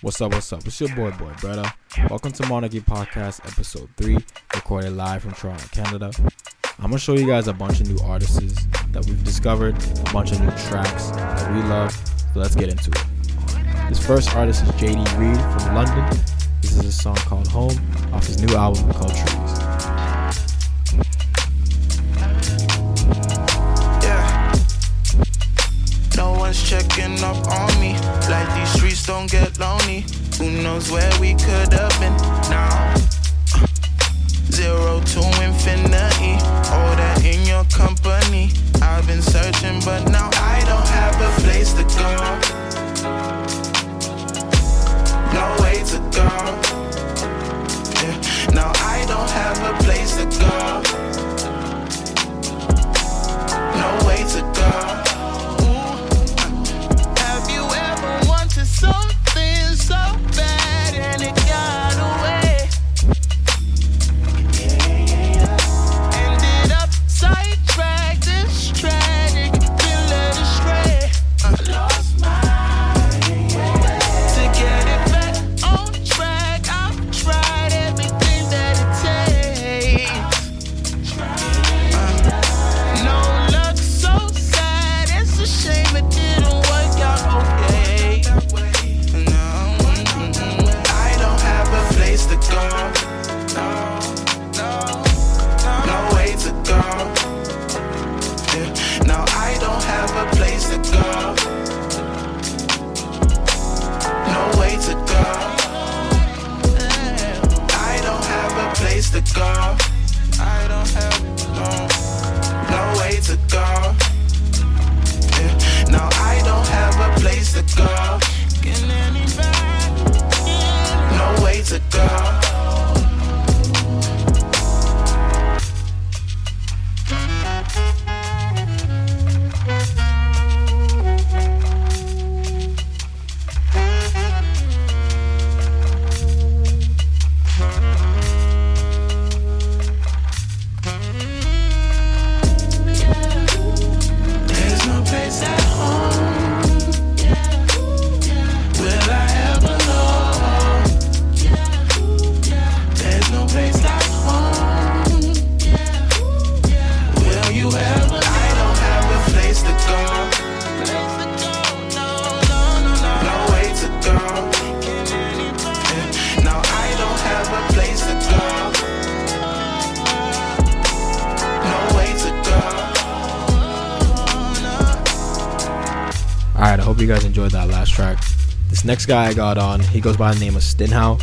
What's up, what's up? It's your boy, boy, brother. Welcome to Monarchy Podcast, episode 3, recorded live from Toronto, Canada. I'm gonna show you guys a bunch of new artists that we've discovered, a bunch of new tracks that we love. So let's get into it. This first artist is JD Reed from London. This is a song called Home off his new album called Trees. Don't get lonely. Who knows where we could have been now? Zero to infinity. All that in your company. I've been searching, but now I don't have a place to go. No way to go. Yeah. Now I don't have a place to go. Enjoyed that last track. This next guy I got on, he goes by the name of Stinhow.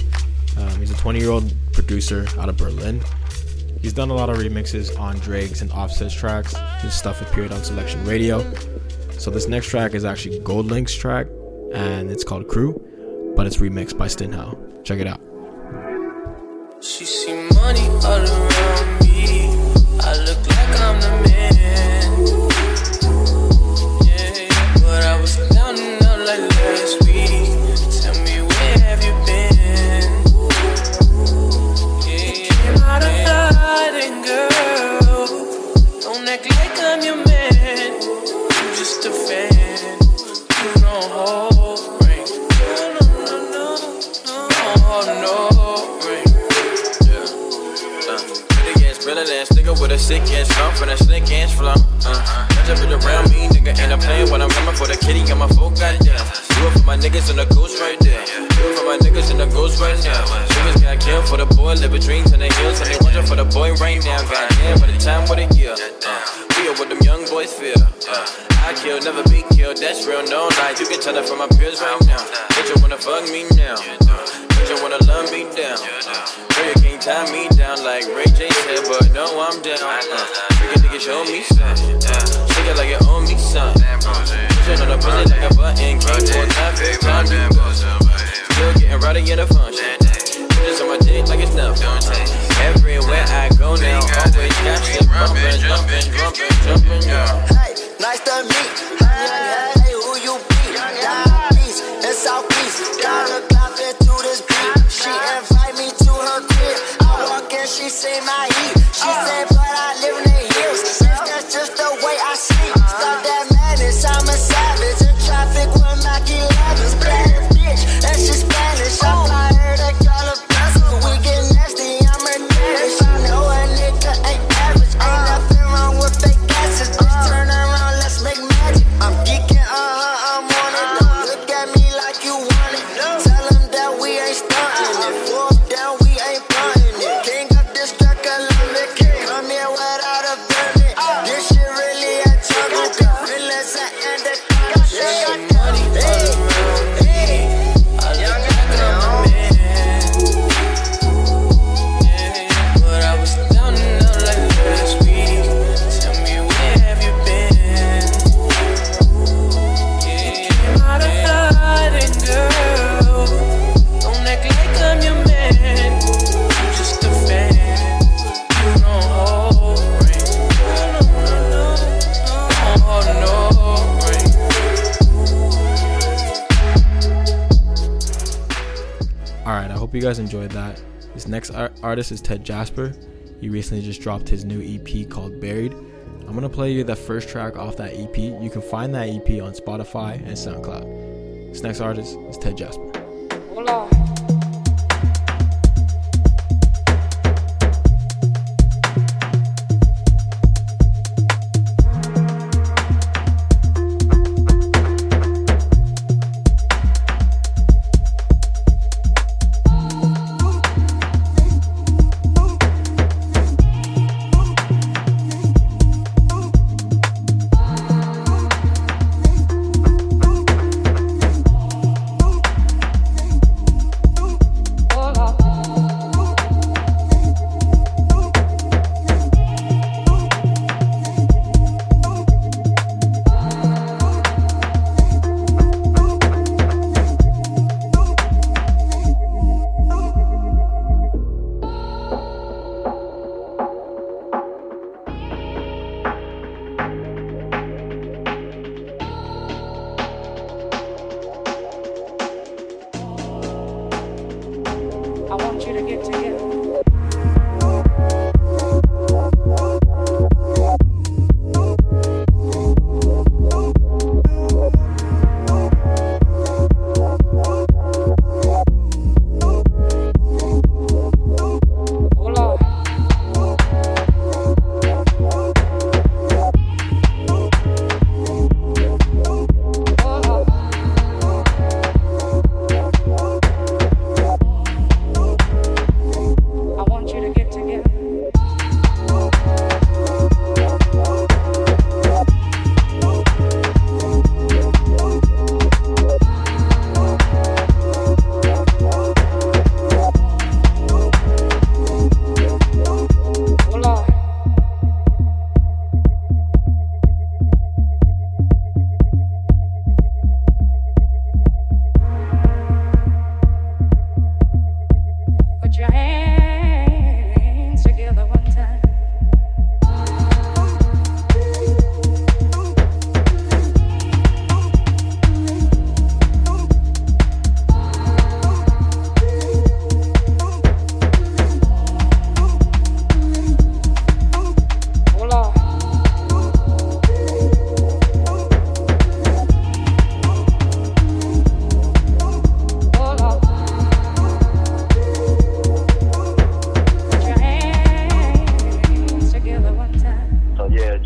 Um, he's a 20 year old producer out of Berlin. He's done a lot of remixes on Drake's and Offset's tracks. His stuff appeared on Selection Radio. So this next track is actually GoldLink's track, and it's called Crew, but it's remixed by Stinhow. Check it out. Boy right now. Goddamn, by the time what a year. Uh, we what them young boys feel. Uh, I kill, never be killed, that's real, no lie. You can tell it from my peers right now. Bitch, you wanna fuck me now. Bitch, you wanna love me down. Girl, you can't tie me down like Ray J said, but no, I'm down. Uh, freaking nigga, show me something. Shake it like you owe me something. Next ar- artist is Ted Jasper. He recently just dropped his new EP called Buried. I'm gonna play you the first track off that EP. You can find that EP on Spotify and SoundCloud. This next artist is Ted Jasper. I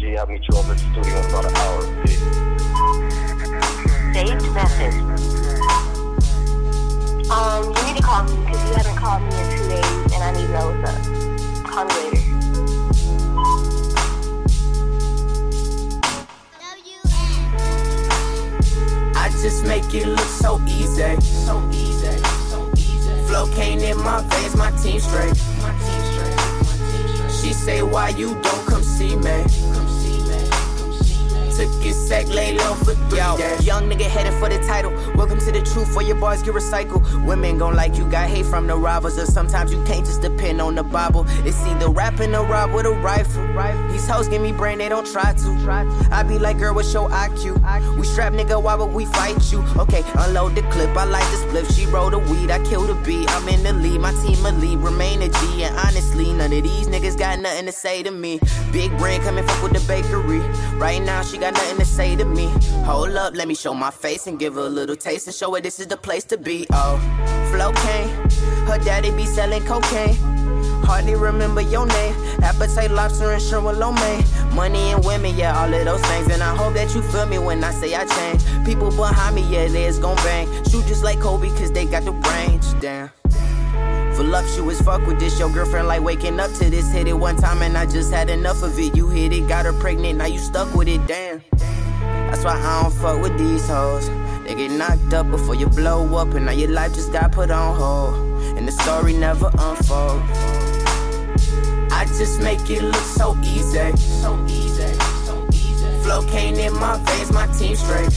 G, I'll meet you over at the studio in about an hour. Peace. Saved message. Um, you need to call me because you haven't called me in two days and I need to know what's up. Call me later. I just make it look so easy. So easy. So easy. Flow came in my veins, my team straight. My team straight. My team straight. She say, why you don't come see me? Took it sec, lay low for yo. Young nigga headed for the title. Welcome to the truth where your boys get recycled. Women gon' like you got hate from the rivals, or sometimes you can't just depend on the Bible. It's either rapping or rob with a rifle. These hoes give me brain, they don't try to. I be like, girl, what's your IQ? We strap nigga, why would we fight you? Okay, unload the clip, I like this flip. She roll the weed, I kill the beat. I'm in the lead, my team a lead, remain a G. And honestly, none of these niggas got nothing to say to me. Big brain coming fuck with the bakery. Right now, she got nothing to say to me. Hold up, let me show my face and give her a little taste and show her this is the place to be. Oh, flow cane, her daddy be selling cocaine. Hardly remember your name. Appetite, lobster, and shrimp with lo. Money and women, yeah, all of those things. And I hope that you feel me when I say I change. People behind me, yeah, they's gon' bang. Shoot just like Kobe, cause they got the range. Damn. Voluptuous fuck with this. Your girlfriend like waking up to this. Hit it one time and I just had enough of it. You hit it, got her pregnant, now you stuck with it. Damn. That's why I don't fuck with these hoes. They get knocked up before you blow up, and now your life just got put on hold. And the story never unfolds. I just make it look so easy. So easy. So easy. Flow came in my veins. My team straight.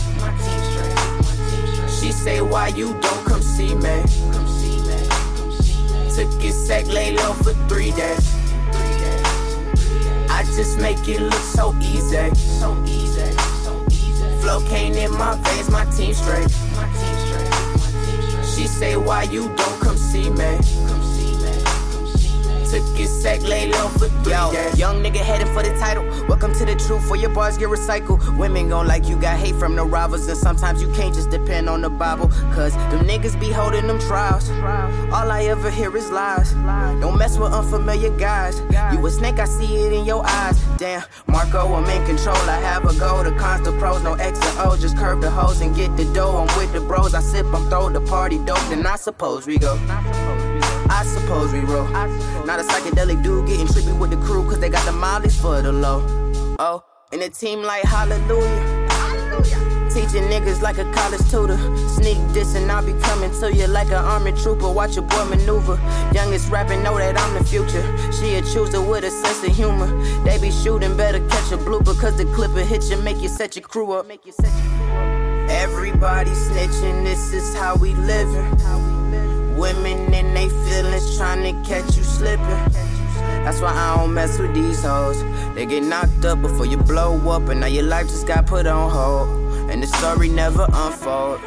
She say, Why you don't come see me? Come Took it sec, lay low for three days. I just make it look so easy. So easy. So easy. Flow came in my veins, my team straight. My team straight. She say, Why you don't? Come see me. Took it sec, lay low for three Yo. Young nigga headed for the title. Welcome to the truth, where your bars get recycled. Women gon' like you got hate from the rivals, and sometimes you can't just depend on the Bible. Cause them niggas be holding them trials. All I ever hear is lies. Don't mess with unfamiliar guys. You a snake, I see it in your eyes. Damn, Marco, I'm in control. I have a goal, the cons, the pros, no X and O. Just curve the hoes and get the dough. I'm with the bros. I sip, I'm throw the party dope, then I suppose we go. Suppose we roll. Not a psychedelic dude getting trippy with the crew, cause they got the mileage for the low. Oh, and a team like hallelujah. Teaching niggas like a college tutor. Sneak diss and I'll be coming to you like an army trooper. Watch your boy maneuver. Youngest rapping, know that I'm the future. She a chooser with a sense of humor. They be shooting, better catch a blooper. Cause the clipper hit you, make you set your crew up. Make you set your crew up. Everybody snitching, this is how we living. Women in they feelings trying to catch you slipping. That's why I don't mess with these hoes. They get knocked up before you blow up, and now your life just got put on hold. And the story never unfold.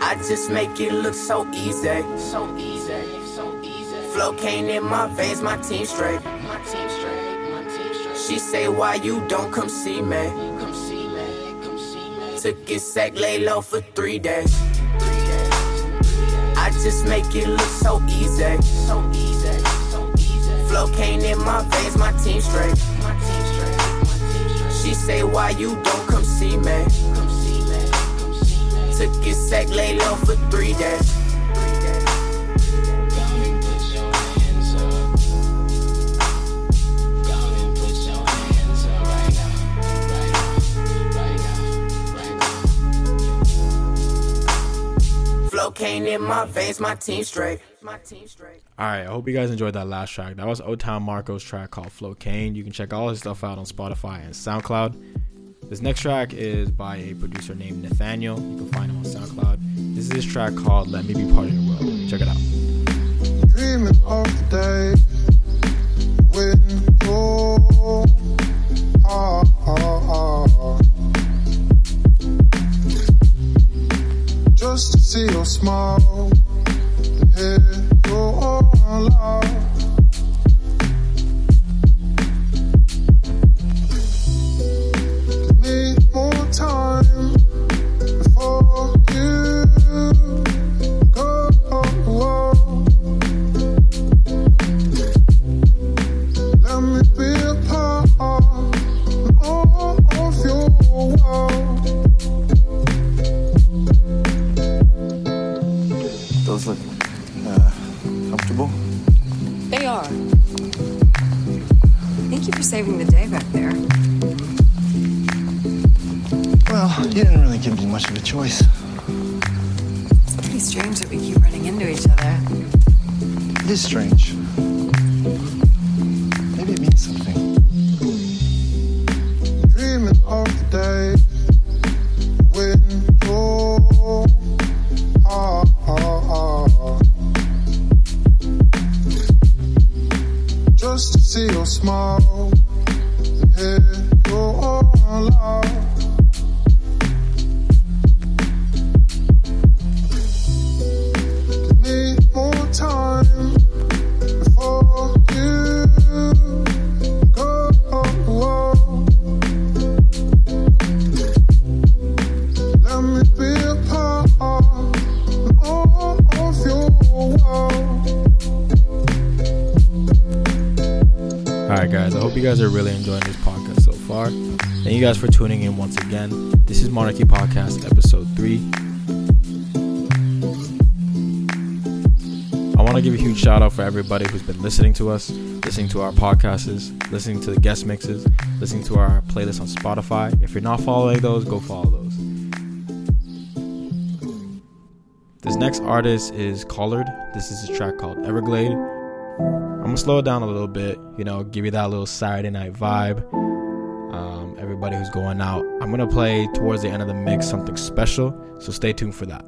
I just make it look so easy. So easy. So easy. Flow came in my veins, my team straight. My team straight. My team straight. She say, Why you don't come see me? Come see me. Come see me. Took it sec, lay low for. Three days. I just make it look so easy. So easy. So easy. Flow came in my veins, my team straight. My team straight. My team straight. She say, Why you don't come see me? Come see me. Come see me. Took it sec, lay low for three days. Flow came in my veins, my team straight. My team straight. All right, I hope you guys enjoyed that last track. That was O Town Marco's track called Flow Kane. You can check all his stuff out on Spotify and SoundCloud. This next track is by a producer named Nathaniel. You can find him on SoundCloud. This is his track called Let Me Be Part of Your World. Check it out. You didn't really much of a choice. It's pretty strange that we keep running into each other. It is strange. Maybe it means something. All right, guys. I hope you guys are really enjoying this podcast so far. Thank you guys for tuning in once again. This is Monarchy Podcast, episode three. I want to give a huge shout out for everybody who's been listening to us, listening to our podcasts, listening to the guest mixes, listening to our playlist on Spotify. If you're not following those, go follow those. This next artist is Collard. This is a track called Everglade. I'm gonna slow it down a little bit, you know, give you that little Saturday night vibe. Um, everybody who's going out, I'm gonna play towards the end of the mix something special, so stay tuned for that.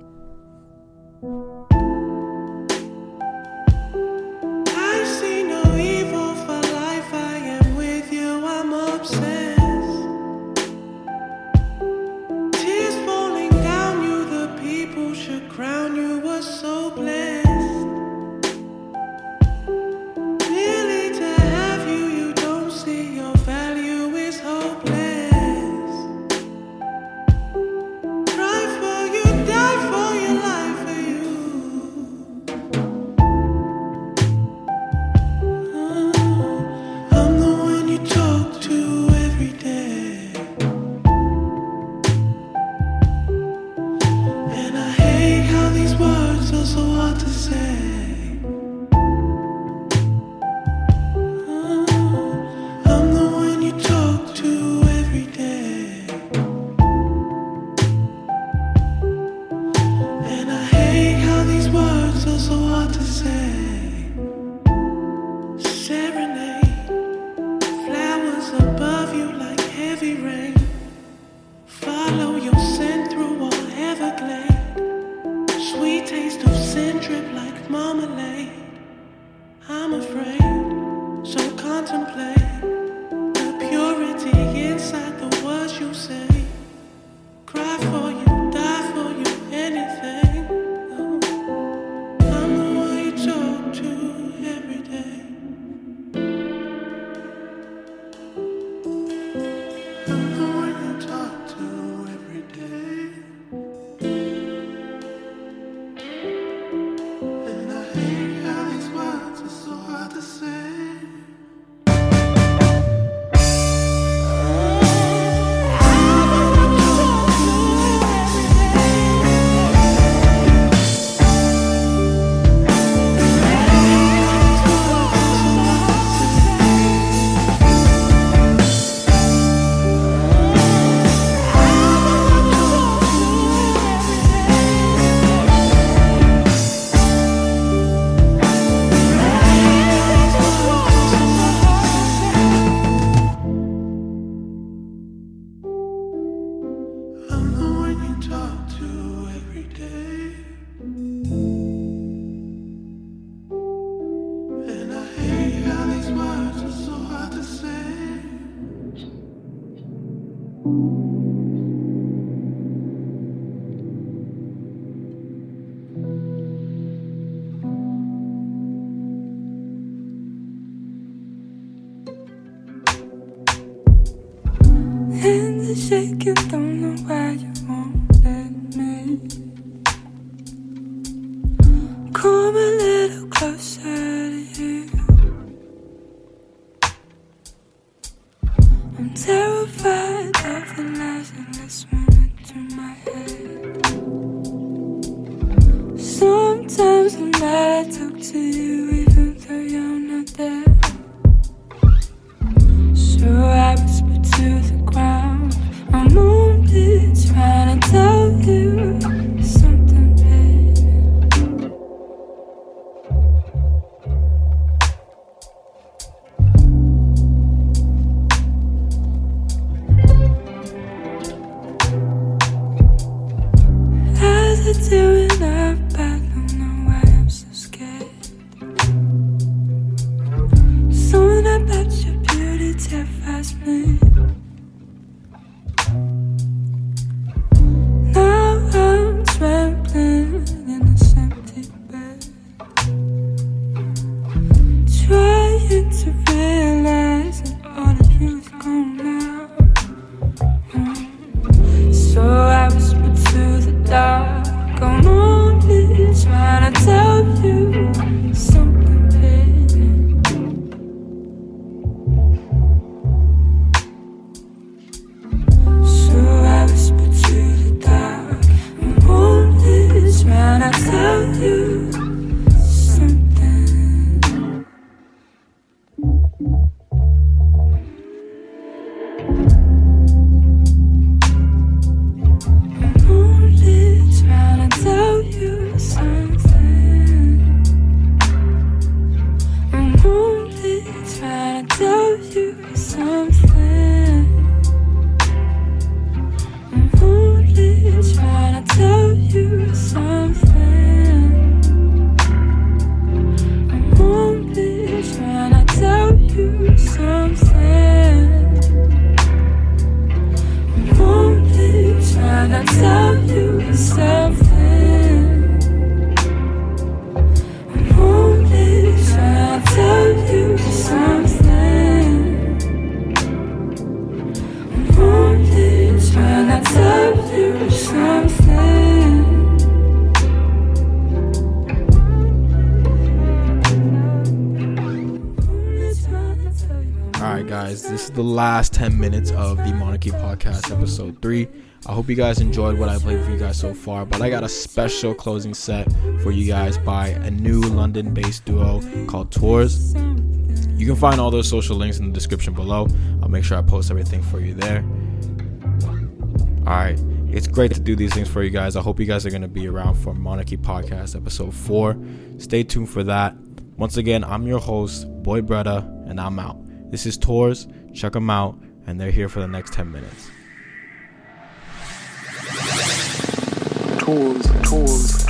Above you like heavy rain. Hands are shaking, don't know why you guys, this is the last 10 minutes of the Monarchy Podcast, episode 3. I hope you guys enjoyed what I played for you guys so far, but I got a special closing set for you guys by a new London based duo called Tours. You can find all those social links in the description below. I'll make sure I post everything for you there. Alright, it's great to do these things for you guys. I hope you guys are going to be around for Monarchy Podcast episode 4. Stay tuned for that. Once again, I'm your host, Boy Bretta, and I'm out. This is Tours. Check them out, and they're here for the next 10 minutes. Tours, tours,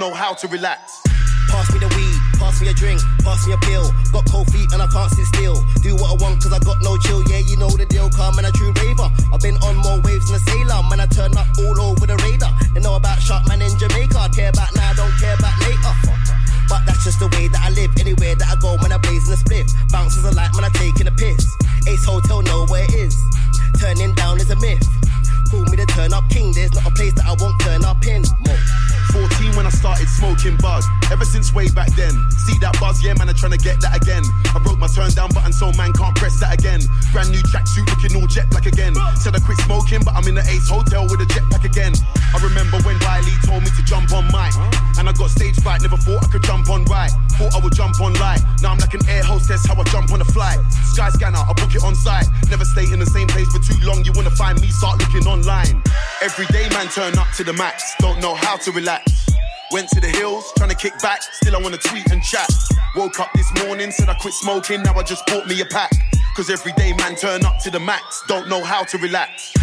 know how to relax. Pass me the weed, pass me a drink, pass me a pill. Got cold feet and I can't sit still. Do what I want cause I got no chill. Yeah, you know the deal, calm and a true raver. I've been on more waves than a sailor. Man, I turn up all over the radar. They know about Shark Man in Jamaica. Care about now, don't care about later. But that's just the way that I live. Anywhere that I go, man, I blazing a split. Bounces a light, man, I taking a piss. Ace Hotel, know where it is. Turning down is a myth. Call me the turn up king. There's not a place that I won't turn up in. Mo. 14 when I started smoking bud. Ever since way back then. See that buzz, yeah, man, I'm trying to get that again. I broke my turn down button, so man can't press that again. Brand new tracksuit looking all jet black again. Said I quit smoking, but I'm in the Ace Hotel with a jetpack again. I remember when Wiley told me to jump on mic. And I got stage fright, never thought I could jump on right. Thought I would jump on light. Now I'm like an air hostess, how I jump on a flight. Skyscanner, I book it on site. Never stay in the same place for too long. You wanna find me, start looking online. Every day, man, turn up to the max. Don't know how to relax. Went to the hills, trying to kick back. Still, I wanna tweet and chat. Woke up this morning, said I quit smoking. Now I just bought me a pack. Cause every day, man, turn up to the max. Don't know how to relax.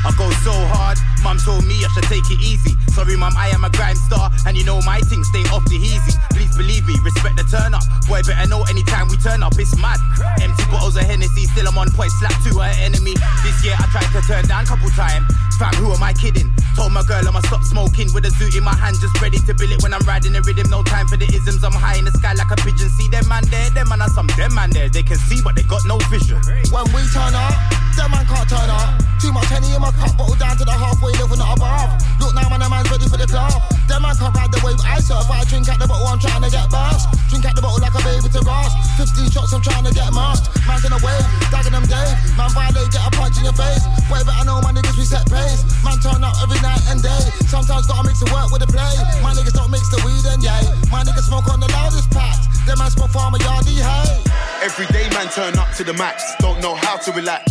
I go so hard, mum told me I should take it easy. Sorry, mum, I am a grime star, and you know my thing, stay off the easy. Please believe me, respect the turn up. Boy, better know anytime we turn up, it's mad. Empty bottles of Hennessy, still I'm on point, slap to her enemy. This year I tried to turn down a couple times. Fam, who am I kidding? Told my girl I'ma stop smoking with a zoot in my hand, just ready to bill it when I'm riding the rhythm. No time for the isms, I'm high in the sky like a pigeon. See them man there, them man are some them man there. They can see, but they got no vision. When we turn up, them man can't turn up. Too much henny in my cup, bottle down to the halfway level, not above. Look now, man, the man's ready for the club. Them man can't ride the wave I. I drink at the bottle, I'm trying to get burst. Drink at the bottle like a baby to grass. 15 shots, I'm trying to get marked. Man's in a wave, dagging them Dave. Man violate, get a punch in your face. Way better know my niggas, we set pace. Man turn up every night and day. Sometimes gotta mix the work with the play. My niggas don't mix the weed and yay. My niggas smoke on the loudest packs. Them man smoke farmer yardie, hey. Every day, man, turn up to the max. Don't know how to relax.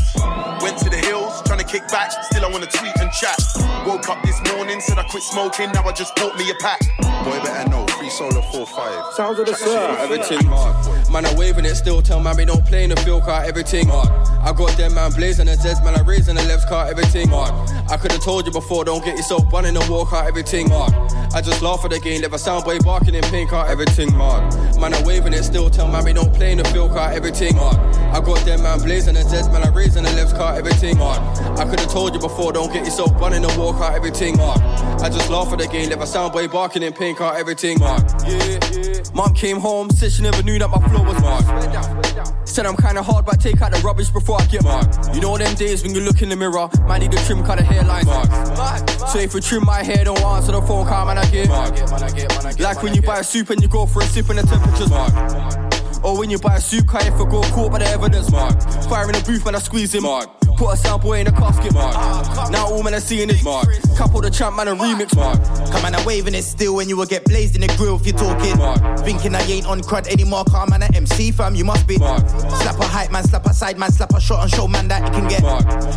Went to the hills, trying to kick back. Still, I wanna tweet and chat. Woke up this morning, said I quit smoking. Now I just bought me a pack. Boy, better know. Free solo 4-5. Sounds of the sir. Everything mark. Man, I'm waving it still. Tell man we don't play in the field car. Everything mark. I got them man blazing the Zeds, man. I raising the left car. Everything mark. I could have told you before. Don't get yourself running and walk out. Everything mark. I just laugh at the game. Never sound boy barking in pink car. Everything mark. Man, I'm waving it still. Tell man we don't play in the field car. Everything mark. I got them man blazing the Zeds, man. I raising the left car. Everything mark. I could have told you before. Don't get yourself running and walk out. Everything mark. I just laugh at the game. Never sound boy barking in pink car. Everything mark. Yeah, yeah. Mom came home, said she never knew that my flow was marked. Said I'm kinda hard, but I take out the rubbish before I get marked. You know them days when you look in the mirror, man need to trim cut the hairline. Mark. So if you trim my hair, don't answer the phone call, man I get Mark. Like when you buy a soup and you go for a sip and the temperature's marked. Or when you buy a soup, I go caught by the evidence mark. Fire in the booth when I squeeze him. Mark. Put a sample in a casket, mark. Now all men are seeing is mark. Couple the champ man and remix, mark. Come on, I'm waving it still when you will get blazed in the grill if you're talking. Thinking I ain't on crud anymore, car man, an MC fam, you must be. Slap a hype man, slap a side man, slap a shot and show man that it can get.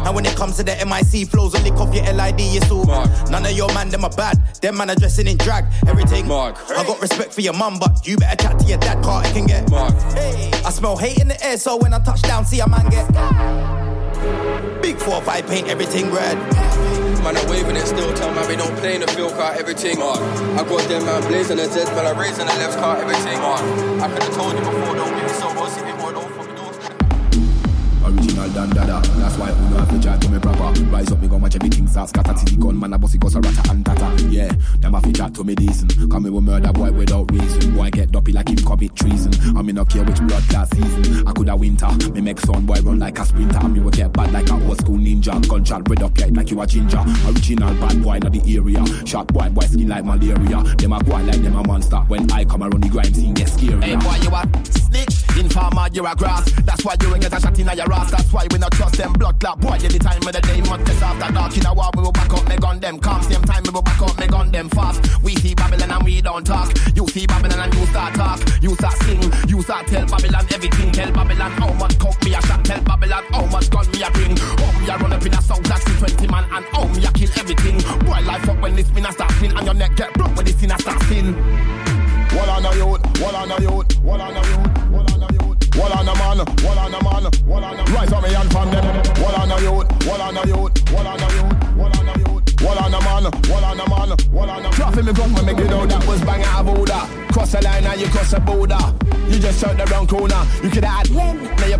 And when it comes to the MIC flows, and lick off your LID, it's all. None of your man, them are bad. Them man are dressing in drag, everything. Mark. I got respect for your mum, but you better chat to your dad, car it can get. Mark. Hey, I smell hate in the air, so when I touch down, see a man get. Big 4-5 paint everything red. Man, I'm waving it still. Tell man we don't play in the field car, everything. Mark. I got them man blazing the Zeds, man. I raising the left car, everything. on. I could have told you before, don't get so bossy don't fuck don't Original Dan Dada, that's why Uno have to chat to me proper. Rise up, me go watch everything start scatter. See the gun, man, a bossy goes a rata and tata. Yeah, them have to chat to me decent. Come me with murder boy without reason. Boy get dopey like him commit treason. I me not care which blood class season. I coulda winter, me make son boy run like a sprinter. Me will get bad like a old school ninja. Gunshot red up like you a ginger. Original bad boy not the area. Shot boy, boy skin like malaria. Them a go like them a monster. When I come around the grime scene, get scary. Hey boy, you a snitch. Informer, you a grass. That's why you ain't get a shot in your ass. That's why we not trust them blood clot. Boy, any time of the day, much test after dark. In a war, we will back up, me gun them. Calm, same time, we will back up, me gun them fast. We see Babylon and we don't talk. You see Babylon and you start talk. You start sing. You start tell Babylon everything. Tell Babylon how much coke me a shot. Tell Babylon how much gun me a bring. Oh, how me a run a cross the border. You just turn the wrong corner. You could have had one, now your